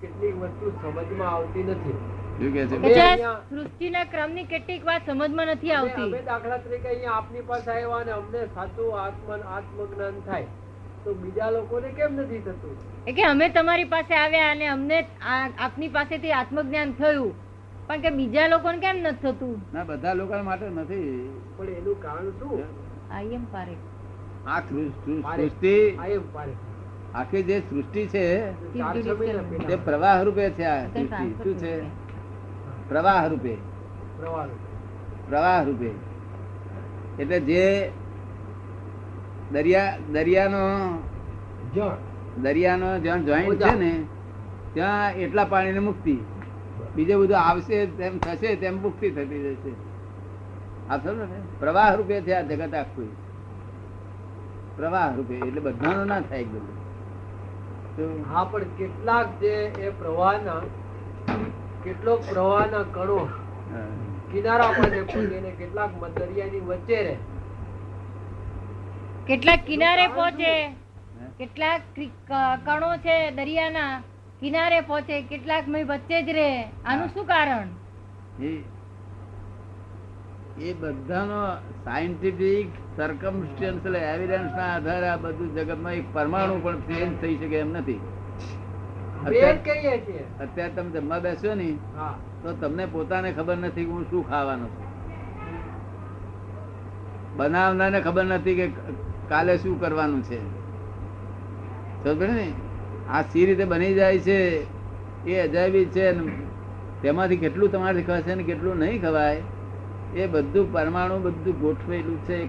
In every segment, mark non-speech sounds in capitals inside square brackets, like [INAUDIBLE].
કેટલીક વસ્તુ સમજમાં આવતી નથી. શું કે છે? અમે કે જે અહીંયા- સૃષ્ટિના ક્રમની કેટલીક વાત સમજમાં નથી આવતી. અમે દાખલા તરીકે અહીંયા આપની પાસે આવ્યા અને અમને સાચું આત્મ આત્મજ્ઞાન થાય. તો બીજા લોકોને કેમ નથી થતું? કે અમે તમારી પાસે આવ્યા અને અમને આપની પાસેથી આત્મજ્ઞાન થયું. પણ કે બીજા લોકોને કેમ નથી થતું? ના બધા લોકો માટે નથી. પણ એનું કારણ શું? આઈ એમ પારેખ આ સૃષ્ટિ એમ આખી જે સૃષ્ટિ છે તે પ્રવાહ રૂપે. છે આ સૃષ્ટિ. શું છે? પ્રવાહ રૂપે પ્રવાહ રૂપે એટલે જે દરિયા દરિયાનો દરિયાનો જ્યાં જોઈન્ટ છે ને ત્યાં એટલા પાણીને મુક્તિ. બીજે બધું આવશે તેમ થશે તેમ મુક્તિ થતી જશે આ સમજો ને? પ્રવાહ રૂપે છે આ જગત આખું. પ્રવાહ રૂપે એટલે બધાનો ના થાય એકદમ હા પણ કેટલાક જે એ પ્રવાહના કેટલોક પ્રવાહના કણો કિનારા પર છે પણ કેટલાક દરિયાની વચ્ચે રહે. કેટલાક કિનારે પહોંચે કેટલાક કણો છે દરિયાના કિનારે પહોંચે કેટલાક મય વચ્ચે જ રહે. આનું શું કારણ? એ બધાનો સાયન્ટિફિક સર્કમસ્ટન્શિયલ એવિડન્સ ના આધારે આ બધું જગતમાં એક પરમાણુ પણ ચેન્જ થઈ શકે એમ નથી. અત્યારે તમે જમવા બેસો ને તો તમને પોતાને ખબર નથી કે હું શું ખાવાનું છું. બનાવનારને ખબર નથી કે કાલે શું કરવાનું છે. ને? આ સી રીતે બની જાય છે એ અજાયબી છે તેમાંથી કેટલું તમારે ખવાશે ને કેટલું નહીં ખવાય એ બધું પરમાણુ બધું ગોઠવેલું છે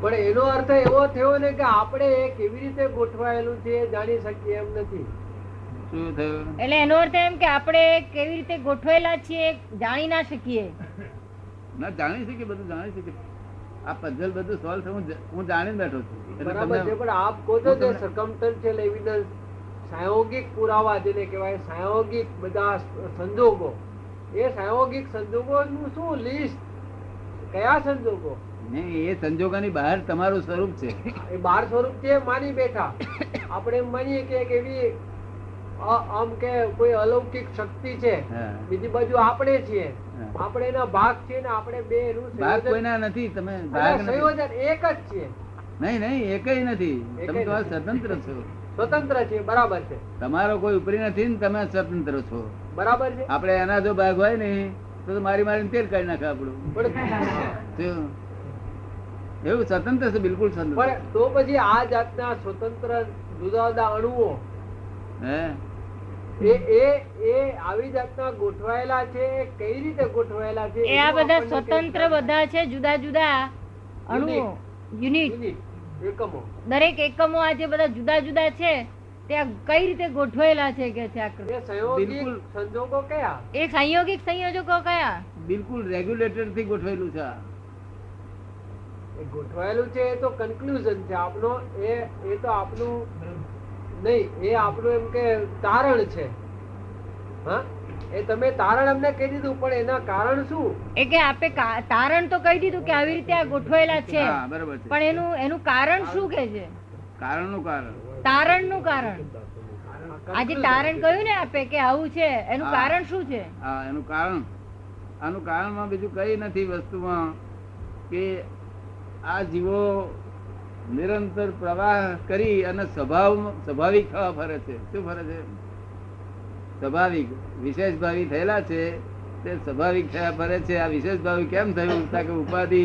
પણ એનો અર્થ એવો થયો ને કે આપણે એ કેવી રીતે ગોઠવાયેલું છે એ જાણી શકીએ એમ નથી. શું થયું? એટલે એનો અર્થ એમ કે આપણે કેવી રીતે ગોઠવેલા છીએ જાણી ના શકીએ. ના જાણી શકીએ બધું જાણી શકીએ. આ પઝલ બધું સોલ્વ થયું હું જાણી બેઠો છું. બરાબર છે પણ આપ કહો છો કે જે એવિડન્સ સાયોગિક પુરાવા જેને કહેવાય સાયોગિક બધા સંજોગો. એ સાયોગિક સંજોગોનું શું લિસ્ટ કયા સંજોગો? નહીં એ સંજોગોની બહાર તમારું સ્વરૂપ છે. એ બહાર સ્વરૂપ છે માની બેઠા. આપણે એમ માનીએ કે એક એવી આમ કે કોઈ અલૌકિક શક્તિ છે. બીજી બાજુ આપણે છીએ. આપણે એના ભાગ છીએ ને આપણે બે ભાગ કોઈના નથી તમે ભાગ સંયોજન એક જ છીએ નહીં નહીં એકય નથી. તમે તો સ્વતંત્ર છો. સ્વતંત્ર છે બરાબર છે. તમારો કોઈ ઉપરી નથી ને તમે સ્વતંત્ર છો. બરાબર છે. આપણે એના જો ભાગ હોય ને તો તો મારી મારીને તેલ કાઢી નાખે આપણું. એવું સ્વતંત્ર છે બિલકુલ સ્વતંત્ર. પણ તો પછી આ જાતના સ્વતંત્ર જુદા જુદા અણુઓ હે? એ એ એ આવી જાતના ગોઠવાયેલા છે કઈ રીતે ગોઠવાયેલા છે એ આ બધા સ્વતંત્ર બધા છે જુદા જુદા અણુઓ. યુનિટ, એકમો. દરેક એકમો આજે બધા જુદા જુદા છે કઈ રીતે ગોઠવાયેલા છે કે છે આ એ સંયોગિક બિલકુલ. સંજોગો કયા? એ સંયોગિક સંયોજકો કયા? બિલકુલ રેગ્યુલેટરથી ગોઠવેલું છે ગોઠવાયેલું છે એ તો કન્ક્લુઝન છે. આપનો એ એ તો આપનું નહીં એ આપણું એમ કે તારણ છે. હા? એ તમે તારણ અમને કહી દીધું પણ એના કારણ શું? એ કે આપે તારણ તો કહી દીધું કે આવી રીતે આ ગોઠવાયેલા છે. હા બરાબર છે. પણ એનું એનું કારણ શું કે છે? કારણનું કારણ. તારણનું કારણ. આજે તારણ કહ્યું ને આપે કે આવું છે એનું કારણ શું છે? હા એનું કારણ. આનું કારણમાં બીજું કઈ નથી વસ્તુમાં કે આ જીવો નિરંતર પ્રવાહ કરી અને સ્વભાવ સ્વાભાવિક થવા ફરે છે. શું ફરે છે? સ્વાભાવિક વિશેષ ભાવી થયેલા છે તે સ્વાભાવિક થયા ફરે છે. આ વિશેષ ભાવી કેમ થયું? કે ઉપાધિ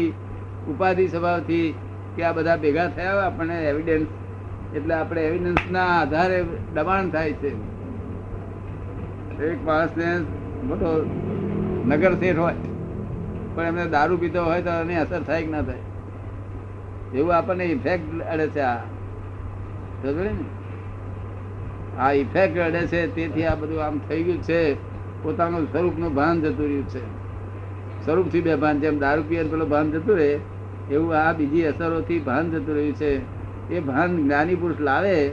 ઉપાધિ સ્વભાવથી કે આ બધા ભેગા થયા આપણને એવિડન્સ એટલે આપણે એવિડન્સ ના આધારે દબાણ થાય છે. એક માણસને મોટો નગર શેઠ હોય, પણ એમને દારૂ પીતો હોય તો એની અસર થાય કે ના થાય? એવું આપણને ઇફેક્ટ અડે છે આ. સમજે ને? આ ઇફેક્ટ અડે છે, તેથી આ બધું આમ થઈ ગયું છે. પોતાનું સ્વરૂપનું ભાન જતું રહ્યું છે. સ્વરૂપથી બે ભાન, જેમ દારૂ પીએ પેલો પેલું ભાન જતું રહે, એવું આ બીજી અસરોથી ભાન જતું રહ્યું છે. એ ભાન જ્ઞાની પુરુષ લાવે,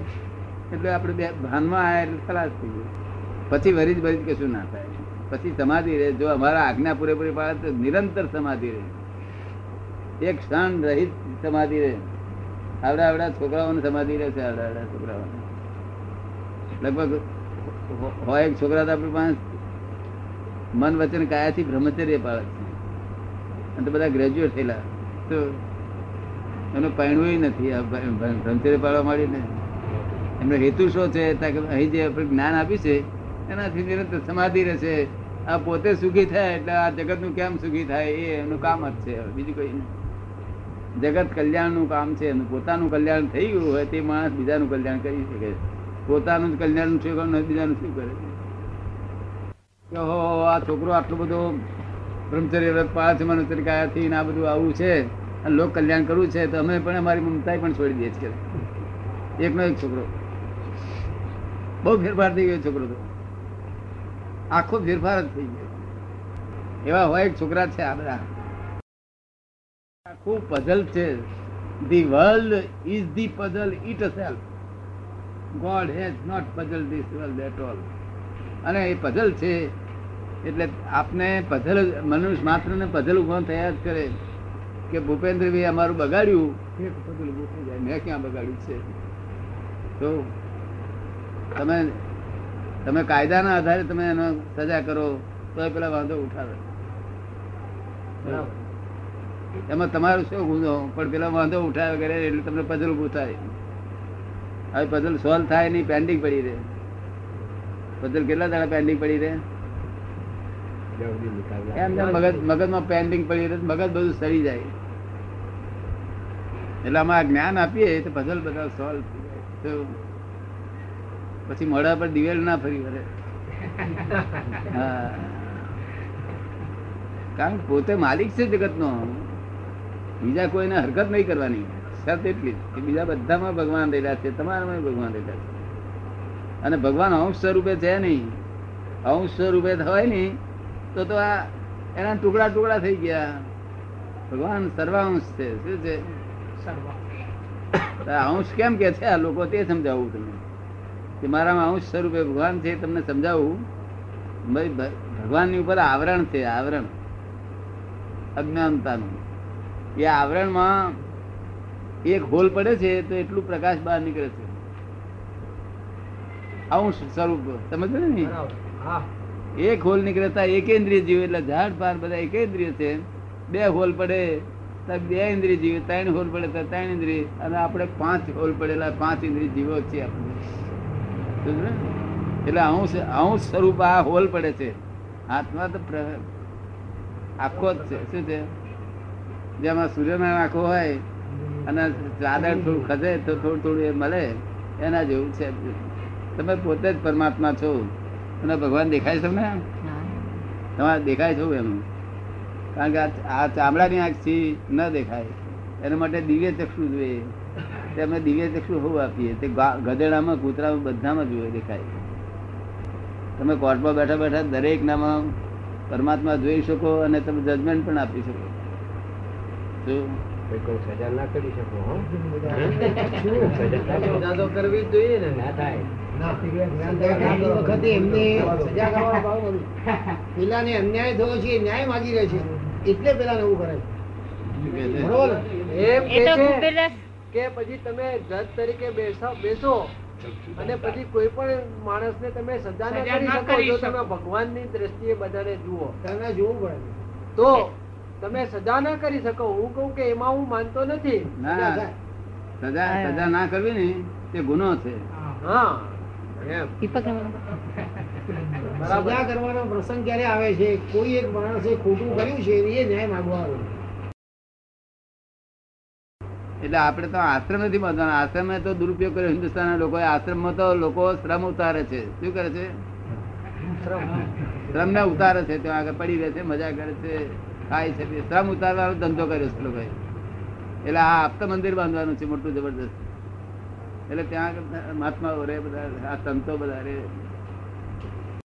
એટલે આપણે બે ભાનમાં આવ્યા એટલે ખલાસ થઈ ગયું. પછી વરિજ ભરીજ કશું ના થાય. પછી સમાધિ રહે. જો અમારા આજ્ઞા પૂરેપૂરી પાડે તો નિરંતર સમાધિ રહે. એક ક્ષણ રહિત સમાધિ રહે. આવડા આવડા છોકરાઓને સમાધિ રહે છે આવડા આવડા છોકરાઓને. લગભગ હોય એક છોકરા તો આપણી પાસે મન વચન કાયાથી બ્રહ્મચર્ય પાળે છે. અને બધા ગ્રેજ્યુએટ થયેલા. તો એનું પૈણું નથી આ પાડવા માંડી ને. એમનો હેતુ શું છે? અહીં જે આપણે જ્ઞાન આપ્યું છે એનાથી નિરંતર સમાધિ રહેશે. આ પોતે સુખી થાય એટલે આ જગતનું કેમ સુખી થાય એ એનું કામ જ છે. બીજું કઈ નહીં. જગત કલ્યાણનું કામ છે એનું પોતાનું કલ્યાણ થઈ ગયું હોય તે માણસ બીજાનું કલ્યાણ કરી શકે. છે. પોતાનું જ કલ્યાણ શું કરે બીજાનું શું કરે? ઓહો, આ છોકરો આટલો બધો બ્રહ્મચર્ય વ્રત પાળે છે મનુષ્ય કાયાથી ને આ બધું આવું છે. અને લોક કલ્યાણ કરવું છે તો અમે પણ અમારી મમતા પણ છોડી દઈએ છીએ. એકનો એક છોકરો. બહુ ફેરફાર થઈ ગયો છોકરો તો. આખો ફેરફાર જ થઈ ગયો. એવા હોય છોકરા છે આ બધા. આખું પઝલ છે. The world is the puzzle itself god has not puzzle this world at all અને એ પઝલ છે, એટલે આપને પઝલ મનુષ્ય માત્ર ને પઝલ ઊભો થયા જ કરે. કે ભૂપેન્દ્રભાઈ અમારું બગાડ્યું. મેં ક્યાં બગાડ્યું છે? તો તમે તમે કાયદાના આધારે તમે એનો સજા કરો તો એ પેલા વાંધો ઉઠાવે. એમાં તમારું શું ગુનો? પણ પેલા વાંધો ઉઠાવે કરે એટલે તમને પઝલ ઉભું થાય. હવે પઝલ સોલ્વ થાય નહીં પેન્ડિંગ પડી રહે. પઝલ કેટલા દાડા પેન્ડિંગ પડી રહે? એમ મગજ મગજમાં પેન્ડિંગ પડી રહે મગજ બધું સડી જાય. એટલે આમાં આ જ્ઞાન આપીએ તો પઝલ બધા સોલ્વ થઈ જાય. તો પછી મોડા પર દિવેલ ના ફરી વળે. [LAUGHS] કારણ કે પોતે માલિક છે જગતનો. બીજા કોઈને હરકત નહીં કરવાની. શરત એટલી કે બીજા બધામાં ભગવાન રહેલા છે તમારામાં ભગવાન રહેલા છે. અને ભગવાન અંશ સ્વરૂપે છે નહીં. અંશ સ્વરૂપે હોય નહીં. તો તો આ એના ટુકડા ટુકડા થઈ ગયા. ભગવાન સર્વાંશ છે. શું છે? અંશ કેમ કે છે આ લોકો? તે સમજાવું તમને. કે મારામાં અંશ સ્વરૂપે ભગવાન છે તમને સમજાવું. ભગવાનની ઉપર આવરણ છે આવરણ. અજ્ઞાનતાનું. એ આવરણમાં એક હોલ પડે છે તો એટલું પ્રકાશ બહાર નીકળે છે. અંશ સ્વરૂપ. સમજ ને હા. એક હોલ નીકળતા એકેન્દ્રિય જીવ એટલે ઝાડ પાર બધા એકેન્દ્રિય છે. બે હોલ પડે, તો બે ઇન્દ્રિય જીવ, ત્રણ હોલ પડે તો ત્રણ ઇન્દ્રિય. અને આપણે પાંચ હોલ પડેલા પાંચ ઇન્દ્રિય જીવો છે આપણે. એટલે હું અંશ સ્વરૂપ આ હોલ પડે છે. આત્મા તો આખો જ છે. શું છે? જેમાં સૂર્યનારાયણ આખો હોય અને ચાદર થોડું ખસે તો થોડું થોડું એ મળે, એના જેવું છે. તમે પોતે જ પરમાત્મા છો. અને ભગવાન દેખાય છે તમને? તમારે દેખાય છે એમ. કારણ કે આ- આ ચામડાની આંખથી ન દેખાય. એના માટે દિવ્ય ચક્ષુ જોઈએ. તેમને દિવ્ય ચક્ષુ હોવું આપીએ. તે ગધેડામાં કૂતરામાં બધામાં જોઈએ દેખાય. તમે કોર્ટમાં બેઠા બેઠા દરેક નામાં પરમાત્મા જોઈ શકો અને તમે જજમેન્ટ પણ આપી શકો. શું? સજા ના કરી શકો હો. સજા તો કરવી જ જોઈએ ને ના થાય ઘણી વખતે એમને સજા કરવાનો ભાવ નથી. પેલાને અન્યાય થયો છે ન્યાય માગી રહે છે એટલે પેલા એવું કરે છે. શું કહે છે? બરોબર એમ કે કે પછી તમે જજ તરીકે બેસો બેસો અને પછી કોઈ પણ માણસ ને તમે સજા ના કરી શકો જો. તમે ભગવાનની દ્રષ્ટિએ બધાને જુઓ તમે જોવું પડે તો તમે સજા ના કરી શકો. હું કહું કે એમાં હું માનતો નથી. ના સજા સજા ના કરવી ને તે ગુનો છે. હા એમ. દીપક સજા કરવાનો પ્રસંગ ક્યારે આવે છે? કોઈ એક માણસે ખોટું કર્યું છે એ ન્યાય માંગવા એટલે આપણે તો આશ્રમ નથી બાંધવાનો. આશ્રમ તો દુરુપયોગ કર્યો. હિન્દુસ્તાનના લોકોએ આશ્રમમાં તો લોકો શ્રમ ઉતારે છે. શું કરે છે? શ્રમ. ને ઉતારે છે. ત્યાં આગળ પડી રહે છે મજા કરે છે. ખાય છે. શ્રમ ઉતારવાનો ધંધો કર્યો છે લોકોએ એટલે આ આપતા મંદિર બાંધવાનું છે, મોટું જબરદસ્ત એટલે ત્યાં મહાત્મા રે બધા, આ સંતો બધા રે